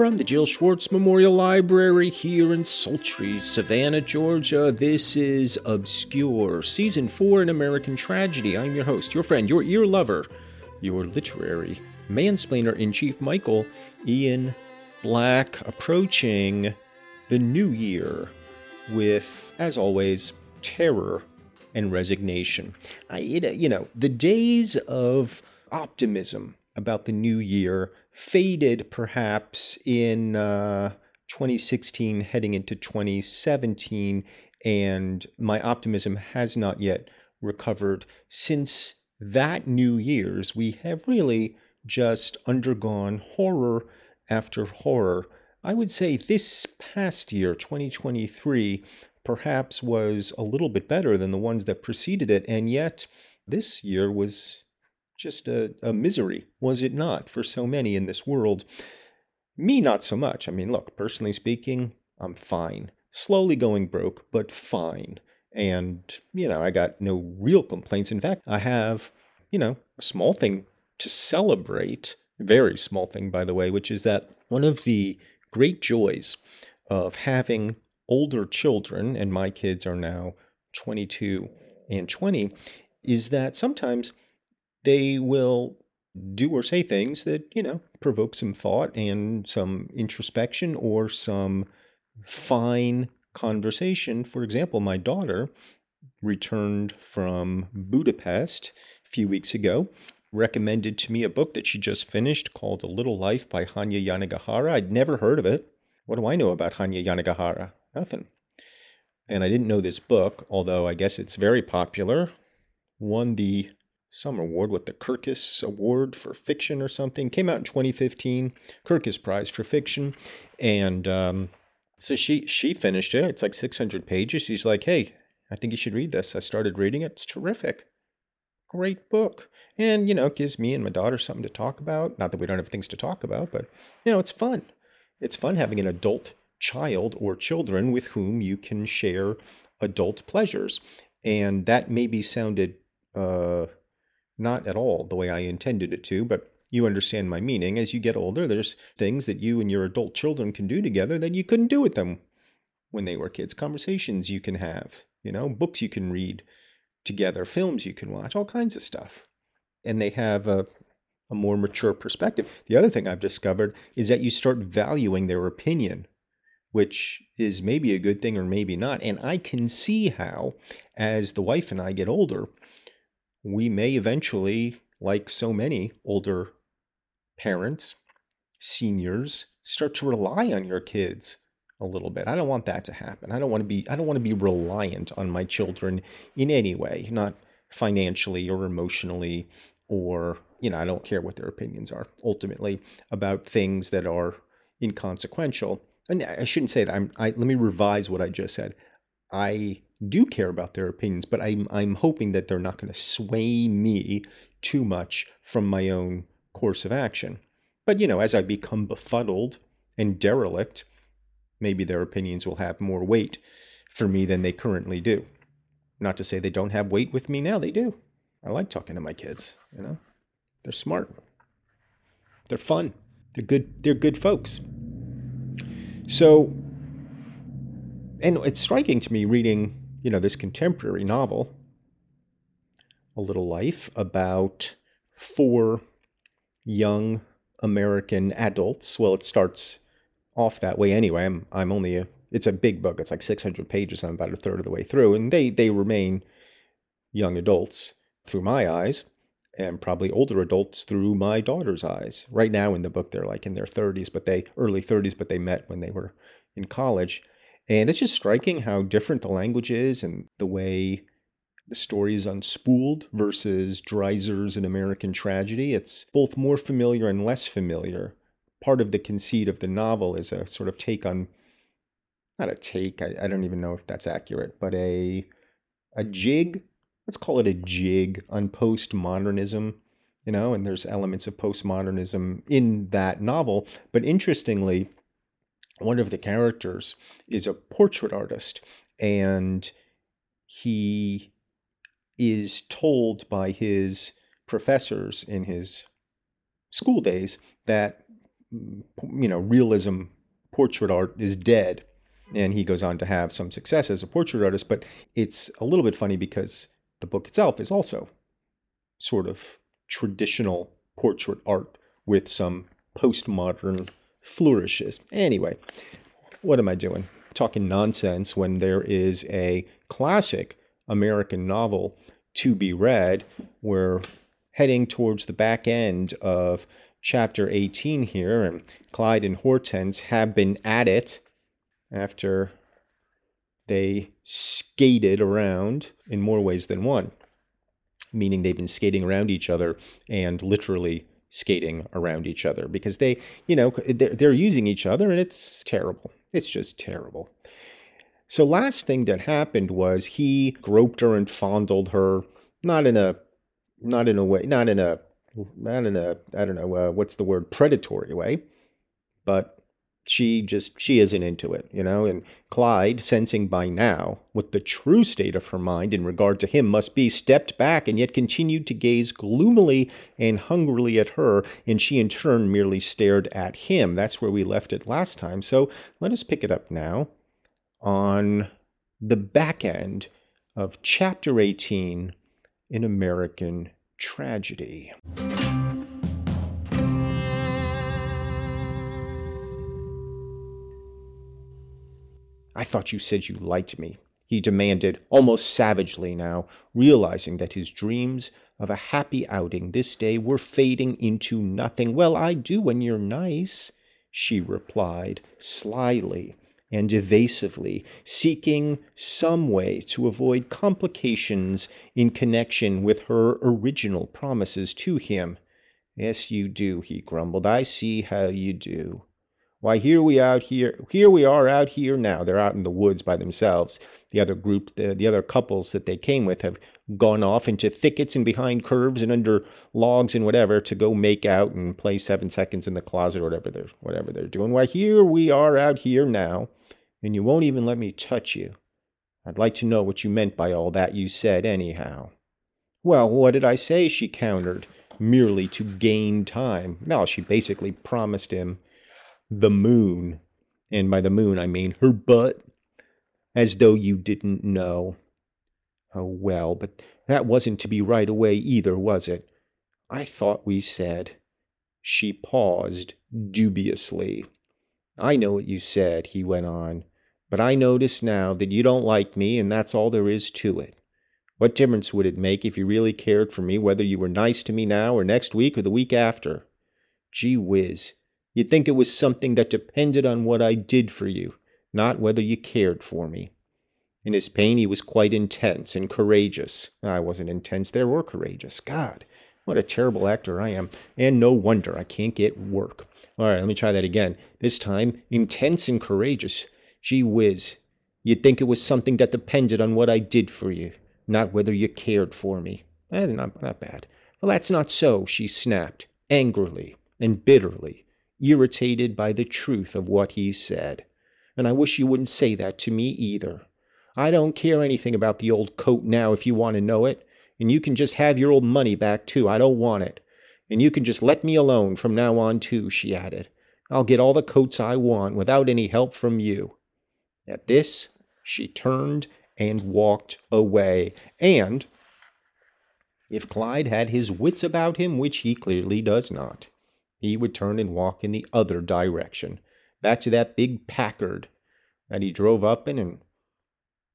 From the Jill Schwartz Memorial Library here in sultry Savannah, Georgia, this is Obscure, Season 4 in American Tragedy. I'm your host, your friend, your ear lover, your literary mansplainer in chief, Michael Ian Black, approaching the new year with, as always, terror and resignation. I, you know, the days of optimism about the new year faded perhaps in uh, 2016 heading into 2017 and my optimism has not yet recovered. Since that new year's we have really just undergone horror after horror. I would say this past year 2023 perhaps was a little bit better than the ones that preceded it and yet this year was just a, a misery, was it not, for so many in this world? Me, not so much. I mean, look, personally speaking, I'm fine. Slowly going broke, but fine. And, you know, I got no real complaints. In fact, I have, you know, a small thing to celebrate, very small thing, by the way, which is that one of the great joys of having older children, and my kids are now 22 and 20, is that sometimes they will do or say things that, you know, provoke some thought and some introspection or some fine conversation. For example, my daughter returned from Budapest a few weeks ago, recommended to me a book that she just finished called A Little Life by Hanya Yanagihara. I'd never heard of it. What do I know about Hanya Yanagihara? Nothing. And I didn't know this book, although I guess it's very popular. Won the some award with the Kirkus Award for Fiction or something. Came out in 2015, Kirkus Prize for Fiction, and um, so she she finished it. It's like 600 pages. She's like, "Hey, I think you should read this." I started reading it. It's terrific. Great book. And, you know, it gives me and my daughter something to talk about. Not that we don't have things to talk about, but, you know, it's fun. It's fun having an adult child or children with whom you can share adult pleasures. And that maybe sounded uh, not at all the way I intended it to, but you understand my meaning. As you get older, there's things that you and your adult children can do together that you couldn't do with them when they were kids. Conversations you can have, you know, books you can read together, films you can watch, all kinds of stuff. And they have a, a more mature perspective. The other thing I've discovered is that you start valuing their opinion, which is maybe a good thing or maybe not. And I can see how, as the wife and I get older, we may eventually, like so many older parents, seniors, start to rely on your kids a little bit. I don't want that to happen. I don't want to be I don't want to be reliant on my children in any way, not financially or emotionally or you know, I don't care what their opinions are ultimately about things that are inconsequential. And I shouldn't say that. I'm I let me revise what I just said. I do care about their opinions, but I'm I'm hoping that they're not going to sway me too much from my own course of action. But you know, as I become befuddled and derelict, maybe their opinions will have more weight for me than they currently do. Not to say they don't have weight with me now, they do. I like talking to my kids, you know. They're smart. They're fun. They're good they're good folks. So and it's striking to me reading, you know, this contemporary novel, A Little Life, about four young American adults. Well, it starts off that way anyway. I'm I'm only a it's a big book. It's like 600 pages. I'm about a third of the way through, and they they remain young adults through my eyes, and probably older adults through my daughter's eyes. Right now in the book, they're like in their 30s, but they early 30s, but they met when they were in college. And it's just striking how different the language is and the way the story is unspooled versus Dreiser's An American Tragedy. It's both more familiar and less familiar. Part of the conceit of the novel is a sort of take on, not a take, I, I don't even know if that's accurate, but a, a hmm. jig, let's call it a jig on postmodernism, you know, and there's elements of postmodernism in that novel. But interestingly, one of the characters is a portrait artist and he is told by his professors in his school days that you know realism portrait art is dead and he goes on to have some success as a portrait artist but it's a little bit funny because the book itself is also sort of traditional portrait art with some postmodern flourishes. Anyway, what am I doing? Talking nonsense when there is a classic American novel to be read. We're heading towards the back end of chapter 18 here, and Clyde and Hortense have been at it after they skated around in more ways than one, meaning they've been skating around each other and literally skating around each other because they, you know, they're, they're using each other and it's terrible. It's just terrible. So last thing that happened was he groped her and fondled her, not in a, not in a way, not in a, not in a, I don't know, uh, what's the word, predatory way, but she just she isn't into it you know? And clyde sensing by now what the true state of her mind in regard to him must be stepped back and yet continued to gaze gloomily and hungrily at her and she in turn merely stared at him. That's where we left it last time. So let us pick it up now on the back end of chapter 18 in american tragedy I thought you said you liked me, he demanded, almost savagely now, realizing that his dreams of a happy outing this day were fading into nothing. Well, I do when you're nice, she replied, slyly and evasively, seeking some way to avoid complications in connection with her original promises to him. Yes, you do, he grumbled. I see how you do. Why, here we out here, here we are out here now. They're out in the woods by themselves. The other group, the, the other couples that they came with have gone off into thickets and behind curves and under logs and whatever to go make out and play seven seconds in the closet or whatever they're, whatever they're doing. Why, here we are out here now, and you won't even let me touch you. I'd like to know what you meant by all that you said, anyhow. Well, what did I say? She countered, merely to gain time. Now, she basically promised him the moon, and by the moon I mean her butt, as though you didn't know. Oh, well, but that wasn't to be right away either, was it? I thought we said. She paused dubiously. I know what you said, he went on, but I notice now that you don't like me, and that's all there is to it. What difference would it make if you really cared for me, whether you were nice to me now or next week or the week after? Gee whiz, You'd think it was something that depended on what I did for you. not whether you cared for me. In his pain, he was quite intense and courageous. I wasn't intense there or courageous. God, what a terrible actor I am. And no wonder I can't get work. All right, let me try that again. This time, intense and courageous. Gee whiz. You'd think it was something that depended on what I did for you, not whether you cared for me. Eh, not, not bad. Well, that's not so, she snapped, angrily and bitterly, irritated by the truth of what he said. And I wish you wouldn't say that to me either. I don't care anything about the old coat now if you want to know it, and you can just have your old money back too. I don't want it. And you can just let me alone from now on too, she added. I'll get all the coats I want without any help from you. At this, she turned and walked away. And if Clyde had his wits about him, which he clearly does not, he would turn and walk in the other direction, back to that big Packard that he drove up in and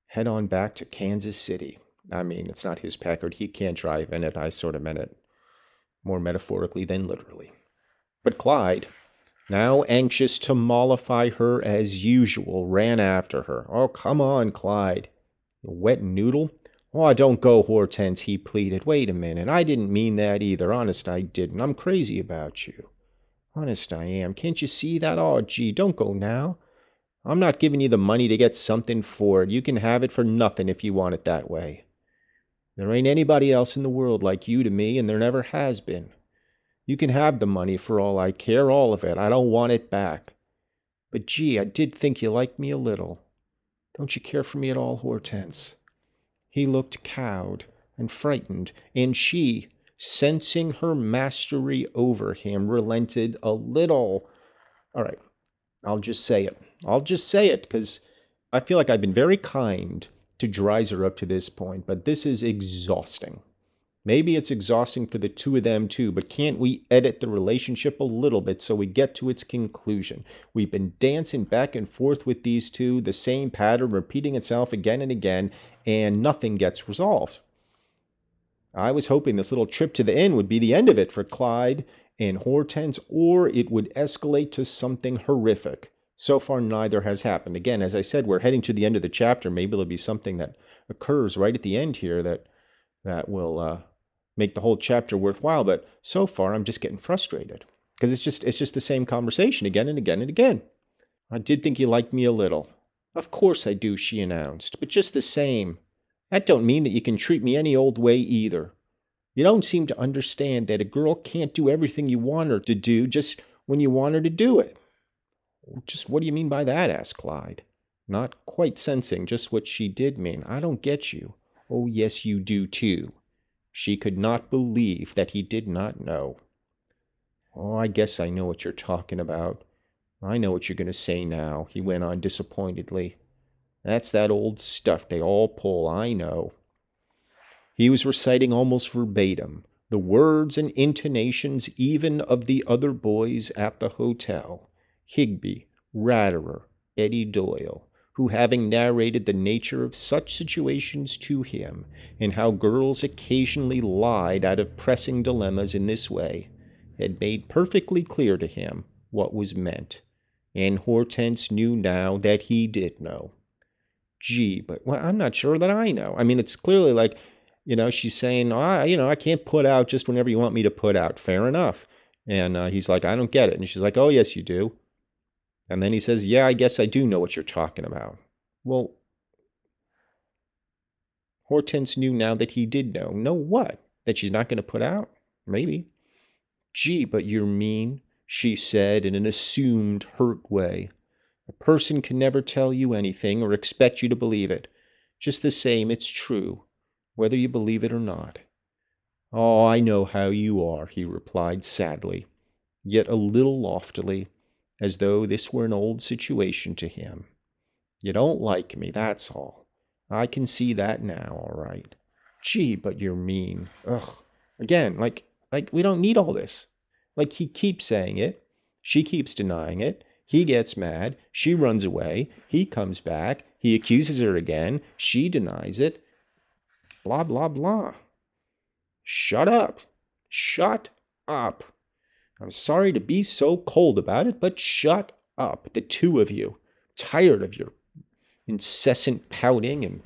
head on back to Kansas City. I mean, it's not his Packard. He can't drive in it. I sort of meant it more metaphorically than literally. But Clyde, now anxious to mollify her as usual, ran after her. Oh, come on, Clyde. You wet noodle. Oh, don't go, Hortense, he pleaded. Wait a minute. I didn't mean that either. Honest, I didn't. I'm crazy about you. Honest, I am. Can't you see that? Oh, gee, don't go now. I'm not giving you the money to get something for it. You can have it for nothing if you want it that way. There ain't anybody else in the world like you to me, and there never has been. You can have the money for all I care, all of it. I don't want it back. But gee, I did think you liked me a little. Don't you care for me at all, Hortense? He looked cowed and frightened, and she, sensing her mastery over him, relented a little. All right, I'll just say it. I'll just say it because I feel like I've been very kind to Dreiser up to this point, but this is exhausting. Maybe it's exhausting for the two of them too, but can't we edit the relationship a little bit so we get to its conclusion? We've been dancing back and forth with these two, the same pattern repeating itself again and again, and nothing gets resolved. I was hoping this little trip to the inn would be the end of it for Clyde and Hortense, or it would escalate to something horrific. So far, neither has happened. Again, as I said, we're heading to the end of the chapter. Maybe there'll be something that occurs right at the end here that that will uh, make the whole chapter worthwhile. But so far, I'm just getting frustrated because it's just it's just the same conversation again and again and again. I did think you liked me a little. Of course I do, she announced, but just the same. That don't mean that you can treat me any old way either. You don't seem to understand that a girl can't do everything you want her to do just when you want her to do it. Just what do you mean by that? asked Clyde, not quite sensing just what she did mean. I don't get you. Oh, yes, you do too. She could not believe that he did not know. Oh, I guess I know what you're talking about. I know what you're going to say now, he went on disappointedly. That's that old stuff they all pull, I know. He was reciting almost verbatim the words and intonations even of the other boys at the hotel Higby, Ratterer, Eddie Doyle who, having narrated the nature of such situations to him, and how girls occasionally lied out of pressing dilemmas in this way, had made perfectly clear to him what was meant. And Hortense knew now that he did know. Gee, but well, I'm not sure that I know. I mean, it's clearly like, you know, she's saying, I, you know, I can't put out just whenever you want me to put out. Fair enough. And uh, he's like, I don't get it. And she's like, Oh, yes, you do. And then he says, Yeah, I guess I do know what you're talking about. Well, Hortense knew now that he did know. Know what? That she's not going to put out? Maybe. Gee, but you're mean, she said in an assumed hurt way. A person can never tell you anything or expect you to believe it. Just the same, it's true, whether you believe it or not. Oh, I know how you are, he replied sadly, yet a little loftily as though this were an old situation to him. You don't like me, that's all. I can see that now, all right. Gee, but you're mean. Ugh. Again, like like we don't need all this. Like he keeps saying it, she keeps denying it. He gets mad, she runs away, he comes back, he accuses her again, she denies it. Blah blah blah. Shut up. Shut up. I'm sorry to be so cold about it, but shut up, the two of you. tired of your incessant pouting and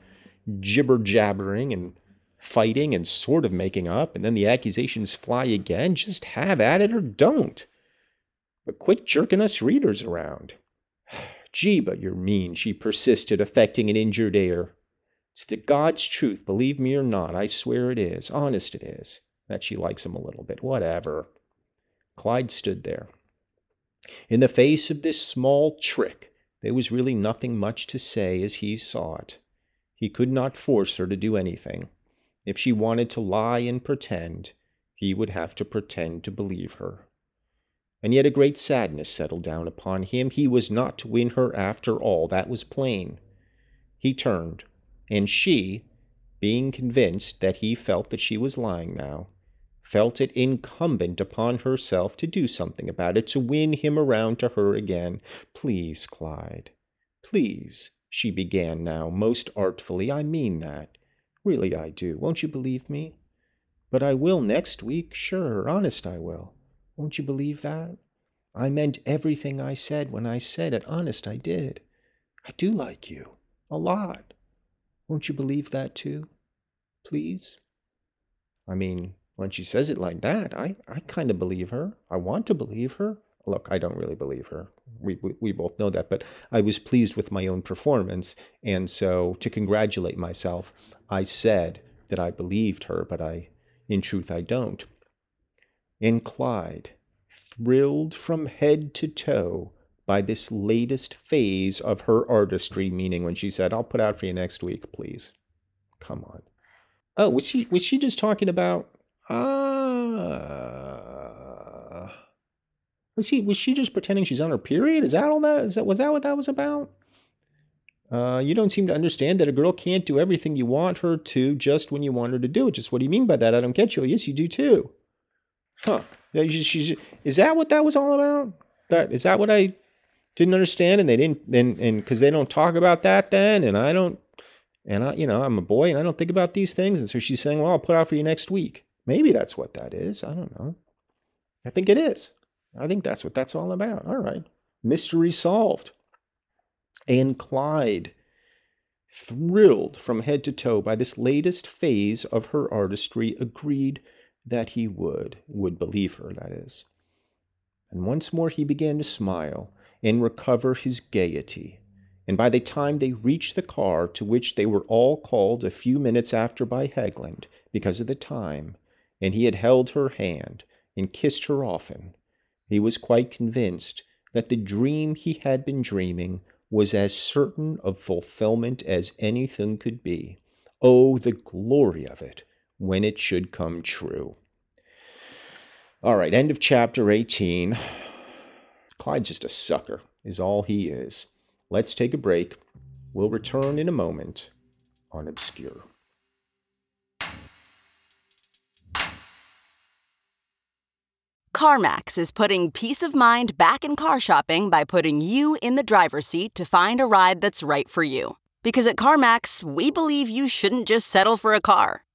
jibber jabbering and fighting and sort of making up, and then the accusations fly again. Just have at it or don't. Quit jerking us readers around. Gee, but you're mean, she persisted, affecting an injured air. It's the God's truth, believe me or not. I swear it is. Honest it is. That she likes him a little bit. Whatever. Clyde stood there. In the face of this small trick, there was really nothing much to say as he saw it. He could not force her to do anything. If she wanted to lie and pretend, he would have to pretend to believe her. And yet a great sadness settled down upon him. He was not to win her after all, that was plain. He turned, and she, being convinced that he felt that she was lying now, felt it incumbent upon herself to do something about it, to win him around to her again. Please, Clyde, please, she began now, most artfully, I mean that. Really, I do. Won't you believe me? But I will next week, sure, honest I will. Won't you believe that? I meant everything I said when I said it. Honest, I did. I do like you. A lot. Won't you believe that too? Please? I mean, when she says it like that, I, I kind of believe her. I want to believe her. Look, I don't really believe her. We, we, we both know that, but I was pleased with my own performance. And so to congratulate myself, I said that I believed her, but I, in truth, I don't. And Clyde, thrilled from head to toe by this latest phase of her artistry, meaning when she said, I'll put out for you next week, please. Come on. Oh, was she was she just talking about uh was she was she just pretending she's on her period? Is that all that is that was that what that was about? Uh, you don't seem to understand that a girl can't do everything you want her to just when you want her to do it. Just what do you mean by that? I don't get you. Yes, you do too. Huh. She's, is that what that was all about? That is that what I didn't understand? And they didn't, and and because they don't talk about that then, and I don't, and I, you know, I'm a boy and I don't think about these things. And so she's saying, well, I'll put out for you next week. Maybe that's what that is. I don't know. I think it is. I think that's what that's all about. All right. Mystery solved. And Clyde, thrilled from head to toe by this latest phase of her artistry, agreed that he would, would believe her, that is. And once more he began to smile and recover his gaiety. And by the time they reached the car, to which they were all called a few minutes after by Hegland, because of the time, and he had held her hand and kissed her often, he was quite convinced that the dream he had been dreaming was as certain of fulfillment as anything could be. Oh, the glory of it when it should come true. All right, end of chapter 18. Clyde's just a sucker, is all he is. Let's take a break. We'll return in a moment on Obscure. CarMax is putting peace of mind back in car shopping by putting you in the driver's seat to find a ride that's right for you. Because at CarMax, we believe you shouldn't just settle for a car,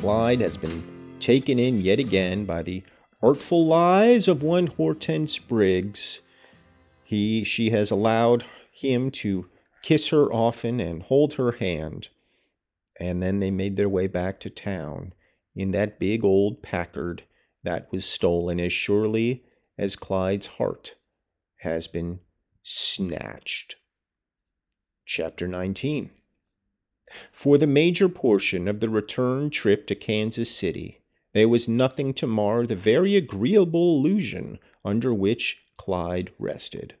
Clyde has been taken in yet again by the artful lies of one Hortense Briggs. He, she has allowed him to kiss her often and hold her hand. And then they made their way back to town in that big old Packard that was stolen as surely as Clyde's heart has been snatched. Chapter 19 For the major portion of the return trip to Kansas City, there was nothing to mar the very agreeable illusion under which Clyde rested.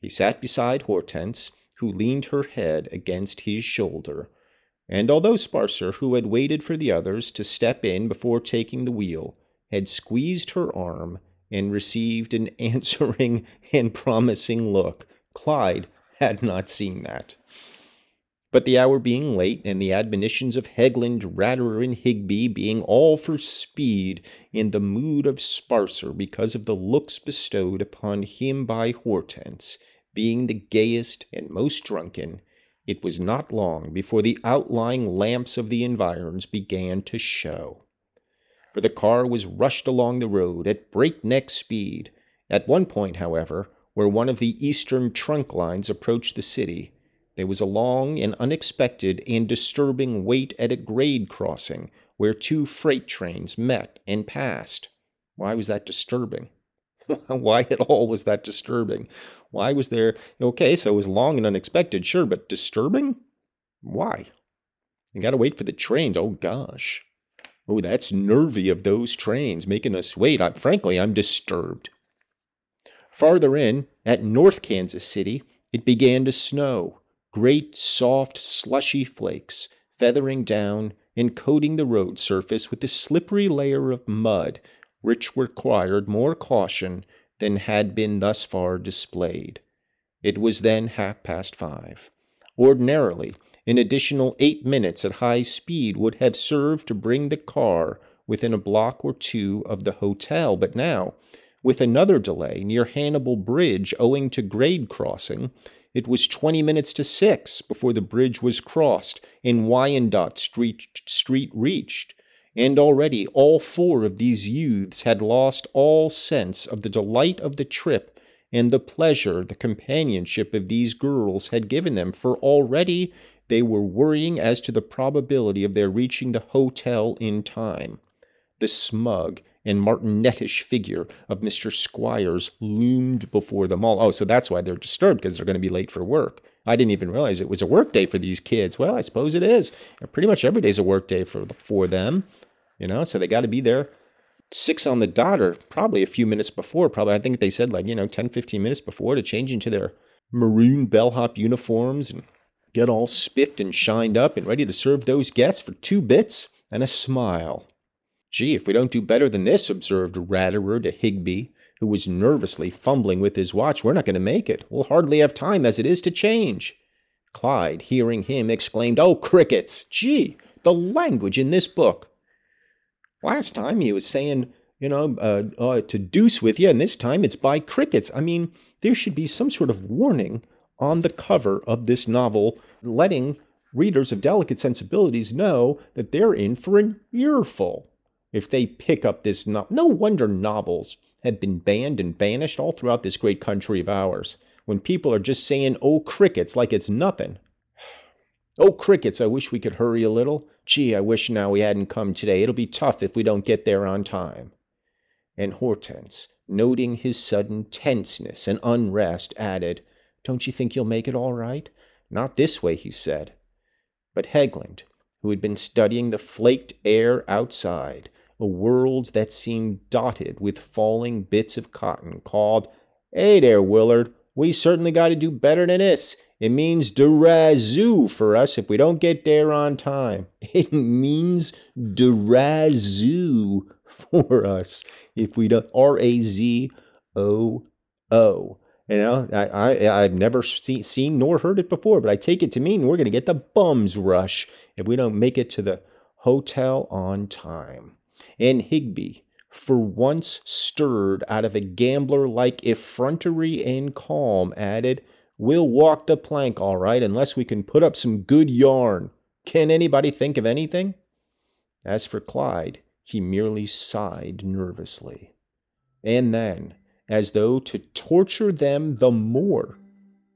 He sat beside Hortense, who leaned her head against his shoulder, and although Sparser, who had waited for the others to step in before taking the wheel, had squeezed her arm and received an answering and promising look, Clyde had not seen that. But the hour being late, and the admonitions of Hegland, Ratterer, and Higby being all for speed, in the mood of Sparser because of the looks bestowed upon him by Hortense, being the gayest and most drunken, it was not long before the outlying lamps of the environs began to show. For the car was rushed along the road at breakneck speed. At one point, however, where one of the eastern trunk lines approached the city, there was a long and unexpected and disturbing wait at a grade crossing where two freight trains met and passed. Why was that disturbing? Why at all was that disturbing? Why was there, okay, so it was long and unexpected, sure, but disturbing? Why? You gotta wait for the trains. Oh gosh. Oh, that's nervy of those trains making us wait. I, frankly, I'm disturbed. Farther in, at North Kansas City, it began to snow great, soft, slushy flakes feathering down and coating the road surface with a slippery layer of mud, which required more caution than had been thus far displayed. It was then half past five. Ordinarily, an additional eight minutes at high speed would have served to bring the car within a block or two of the hotel, but now, with another delay near Hannibal Bridge owing to grade crossing, it was 20 minutes to 6 before the bridge was crossed and Wyandotte Street, Street reached, and already all four of these youths had lost all sense of the delight of the trip and the pleasure the companionship of these girls had given them, for already they were worrying as to the probability of their reaching the hotel in time. The smug and martinetish figure of Mr. Squires loomed before them all. Oh, so that's why they're disturbed because they're going to be late for work. I didn't even realize it was a work day for these kids. Well, I suppose it is. Pretty much every day's a work day for for them, you know. So they got to be there six on the dot or probably a few minutes before. Probably I think they said like you know 10, 15 minutes before to change into their maroon bellhop uniforms and get all spiffed and shined up and ready to serve those guests for two bits and a smile. Gee, if we don't do better than this, observed Ratterer to Higby, who was nervously fumbling with his watch, we're not going to make it. We'll hardly have time as it is to change. Clyde, hearing him, exclaimed, Oh, crickets! Gee, the language in this book! Last time he was saying, you know, uh, uh, to deuce with you, and this time it's by crickets. I mean, there should be some sort of warning on the cover of this novel letting readers of delicate sensibilities know that they're in for an earful if they pick up this no-, no wonder novels have been banned and banished all throughout this great country of ours. When people are just saying oh crickets like it's nothing. Oh crickets i wish we could hurry a little. Gee i wish now we hadn't come today. It'll be tough if we don't get there on time. And hortense noting his sudden tenseness and unrest added don't you think you'll make it all right? Not this way he said. But hegland who had been studying the flaked air outside a world that seemed dotted with falling bits of cotton, called, Hey there, Willard, we certainly got to do better than this. It means derazoo for us if we don't get there on time. It means derazoo for us if we don't. R A Z O O. You know, I, I, I've never seen, seen nor heard it before, but I take it to mean we're going to get the bums rush if we don't make it to the hotel on time and Higby, for once stirred out of a gambler like effrontery and calm, added, We'll walk the plank all right, unless we can put up some good yarn. Can anybody think of anything? As for Clyde, he merely sighed nervously. And then, as though to torture them the more,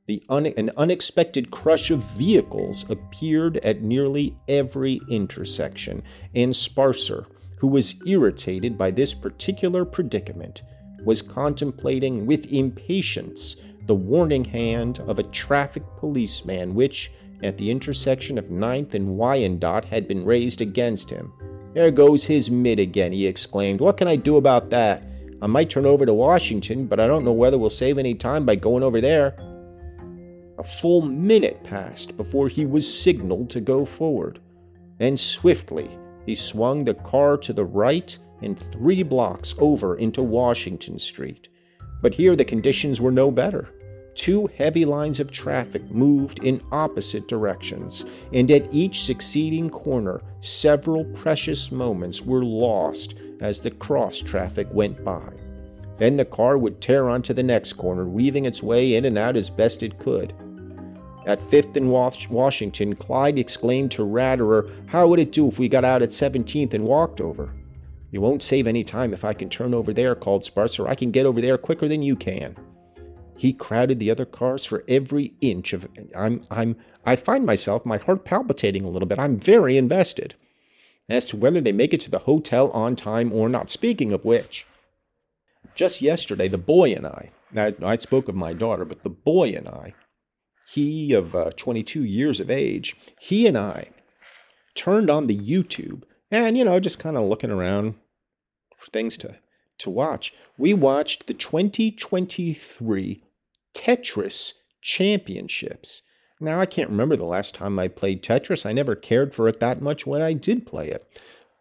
the un- an unexpected crush of vehicles appeared at nearly every intersection, and Sparser, who was irritated by this particular predicament, was contemplating with impatience the warning hand of a traffic policeman which, at the intersection of Ninth and Wyandotte, had been raised against him. There goes his mid again, he exclaimed. What can I do about that? I might turn over to Washington, but I don't know whether we'll save any time by going over there. A full minute passed before he was signaled to go forward. Then swiftly he swung the car to the right and three blocks over into Washington Street. But here the conditions were no better. Two heavy lines of traffic moved in opposite directions, and at each succeeding corner, several precious moments were lost as the cross traffic went by. Then the car would tear onto the next corner, weaving its way in and out as best it could. At 5th and Washington, Clyde exclaimed to Ratterer, How would it do if we got out at 17th and walked over? You won't save any time if I can turn over there, called Sparser. I can get over there quicker than you can. He crowded the other cars for every inch of I'm I'm I find myself my heart palpitating a little bit. I'm very invested as to whether they make it to the hotel on time or not. Speaking of which, just yesterday the boy and I, I, I spoke of my daughter, but the boy and I he of uh, 22 years of age, he and I turned on the YouTube and, you know, just kind of looking around for things to, to watch. We watched the 2023 Tetris Championships. Now, I can't remember the last time I played Tetris. I never cared for it that much when I did play it.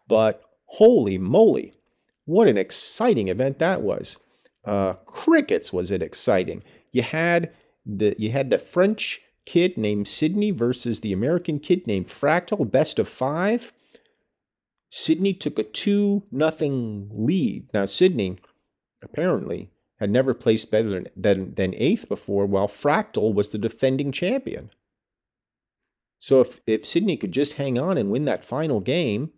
But holy moly, what an exciting event that was. Uh, crickets was it exciting. You had the you had the French kid named Sydney versus the American kid named Fractal, best of five. Sydney took a 2 nothing lead. Now, Sydney apparently had never placed better than, than, than eighth before, while Fractal was the defending champion. So if, if Sydney could just hang on and win that final game,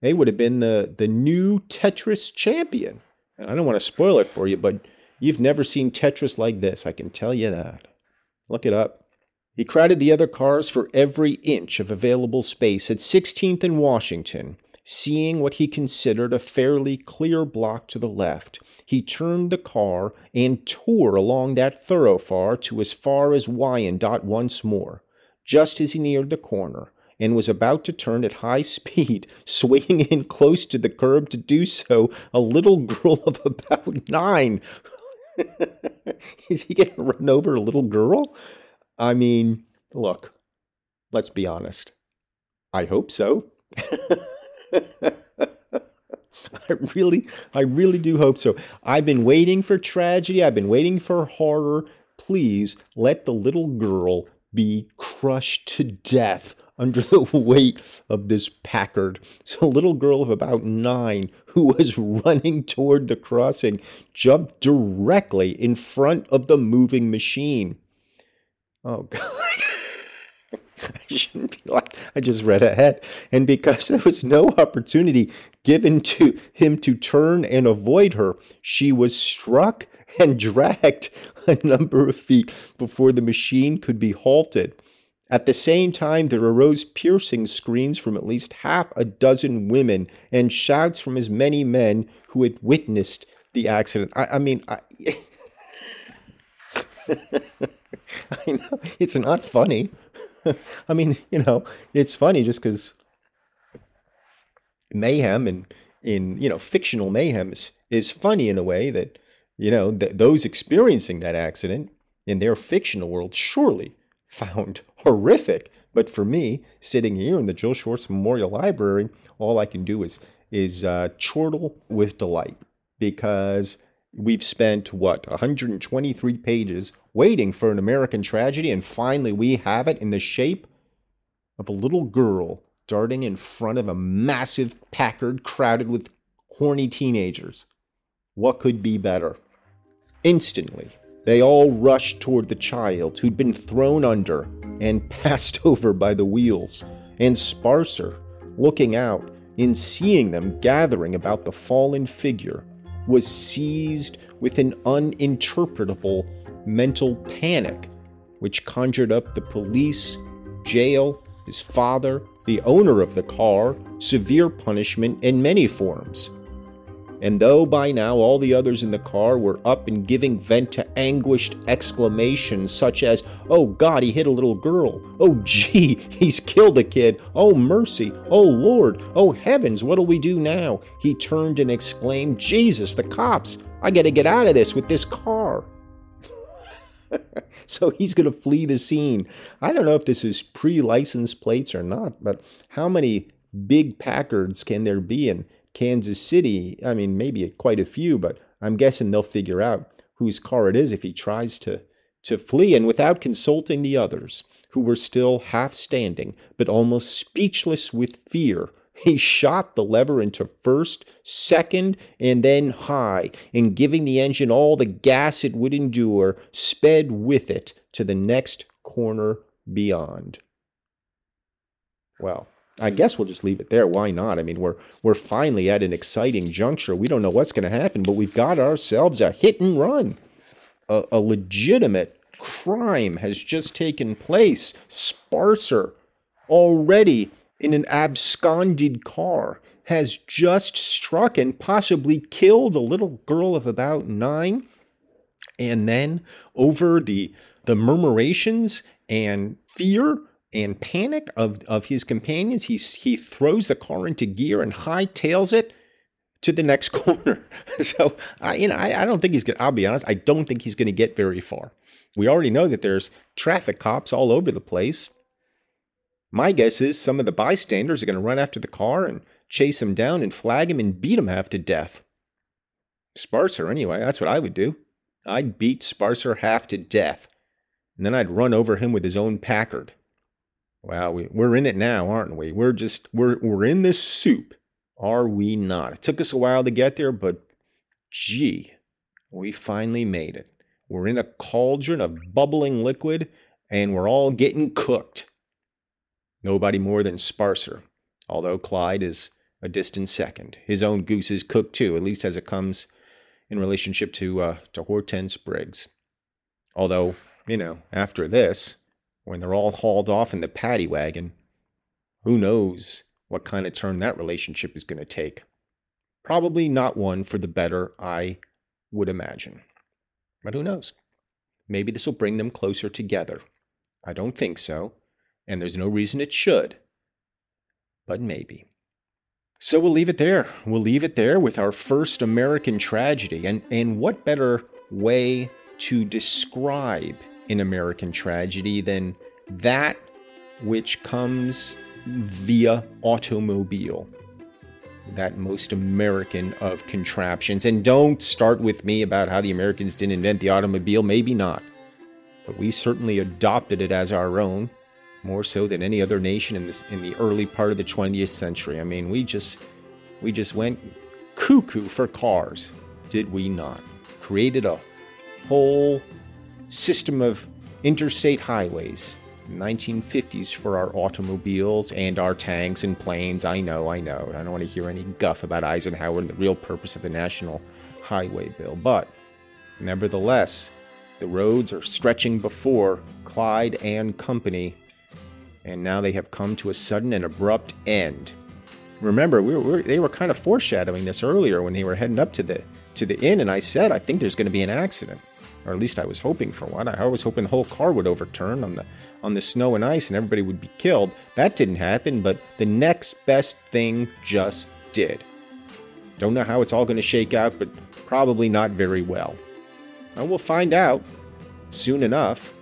they would have been the, the new Tetris champion. And I don't want to spoil it for you, but You've never seen Tetris like this, I can tell you that. Look it up. He crowded the other cars for every inch of available space at 16th and Washington. Seeing what he considered a fairly clear block to the left, he turned the car and tore along that thoroughfare to as far as Wyandotte once more. Just as he neared the corner, and was about to turn at high speed, swinging in close to the curb to do so, a little girl of about nine Is he going to run over a little girl? I mean, look, let's be honest. I hope so. I really, I really do hope so. I've been waiting for tragedy. I've been waiting for horror. Please let the little girl be crushed to death under the weight of this Packard. So, a little girl of about nine who was running toward the crossing jumped directly in front of the moving machine. Oh, God. I shouldn't be like I just read ahead. And because there was no opportunity given to him to turn and avoid her, she was struck and dragged a number of feet before the machine could be halted. At the same time, there arose piercing screams from at least half a dozen women and shouts from as many men who had witnessed the accident. I, I mean, I, I know it's not funny. I mean, you know, it's funny just because mayhem and in you know fictional mayhem is, is funny in a way that you know th- those experiencing that accident in their fictional world surely found horrific. But for me, sitting here in the Jill Schwartz Memorial Library, all I can do is is uh, chortle with delight because we've spent what 123 pages waiting for an American tragedy, and finally we have it in the shape of a little girl darting in front of a massive Packard crowded with horny teenagers. What could be better? Instantly, they all rushed toward the child who'd been thrown under and passed over by the wheels, and Sparser, looking out, in seeing them gathering about the fallen figure, was seized with an uninterpretable mental panic, which conjured up the police, jail, his father, the owner of the car, severe punishment in many forms. And though by now all the others in the car were up and giving vent to anguished exclamations such as, Oh God, he hit a little girl. Oh gee, he's killed a kid. Oh mercy. Oh Lord. Oh heavens, what'll we do now? He turned and exclaimed, Jesus, the cops. I gotta get out of this with this car. so he's going to flee the scene. I don't know if this is pre licensed plates or not, but how many big Packards can there be in Kansas City? I mean, maybe quite a few, but I'm guessing they'll figure out whose car it is if he tries to, to flee and without consulting the others, who were still half standing, but almost speechless with fear he shot the lever into first, second, and then high, and giving the engine all the gas it would endure, sped with it to the next corner beyond. Well, I guess we'll just leave it there. Why not? I mean, we're we're finally at an exciting juncture. We don't know what's going to happen, but we've got ourselves a hit and run. A, a legitimate crime has just taken place. Sparser already in an absconded car has just struck and possibly killed a little girl of about nine. And then over the the murmurations and fear and panic of, of his companions, he, he throws the car into gear and hightails it to the next corner. so, I, you know, I, I don't think he's going to, I'll be honest, I don't think he's going to get very far. We already know that there's traffic cops all over the place. My guess is some of the bystanders are going to run after the car and chase him down and flag him and beat him half to death. Sparser, anyway, that's what I would do. I'd beat Sparser half to death, and then I'd run over him with his own Packard. Well, we, we're in it now, aren't we? We're just, we're, we're in this soup, are we not? It took us a while to get there, but gee, we finally made it. We're in a cauldron of bubbling liquid, and we're all getting cooked. Nobody more than Sparser, although Clyde is a distant second. His own goose is cooked too, at least as it comes in relationship to uh, to Hortense Briggs. Although, you know, after this, when they're all hauled off in the paddy wagon, who knows what kind of turn that relationship is going to take. Probably not one for the better, I would imagine. But who knows? Maybe this will bring them closer together. I don't think so and there's no reason it should. But maybe. So we'll leave it there. We'll leave it there with our first American tragedy. And, and what better way to describe an American tragedy than that which comes via automobile? That most American of contraptions. And don't start with me about how the Americans didn't invent the automobile. Maybe not. But we certainly adopted it as our own more so than any other nation in this in the early part of the 20th century. I mean, we just we just went cuckoo for cars, did we not? Created a whole system of interstate highways. 1950s for our automobiles and our tanks and planes. I know, I know. I don't want to hear any guff about Eisenhower and the real purpose of the National Highway Bill. But nevertheless, the roads are stretching before Clyde and company and now they have come to a sudden and abrupt end. Remember, we were, they were kind of foreshadowing this earlier when they were heading up to the to the inn, and I said I think there's going to be an accident, or at least I was hoping for one. I was hoping the whole car would overturn on the on the snow and ice, and everybody would be killed. That didn't happen, but the next best thing just did. Don't know how it's all going to shake out, but probably not very well. And we'll find out soon enough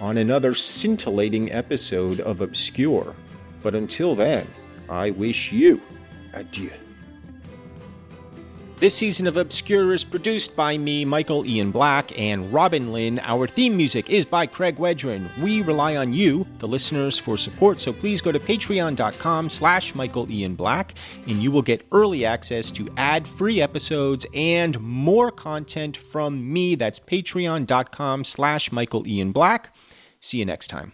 on another scintillating episode of Obscure. But until then, I wish you adieu. This season of Obscure is produced by me, Michael Ian Black, and Robin Lynn. Our theme music is by Craig Wedren. We rely on you, the listeners, for support, so please go to patreon.com slash Michael Ian Black, and you will get early access to ad-free episodes and more content from me. That's patreon.com slash Michael Ian Black. See you next time.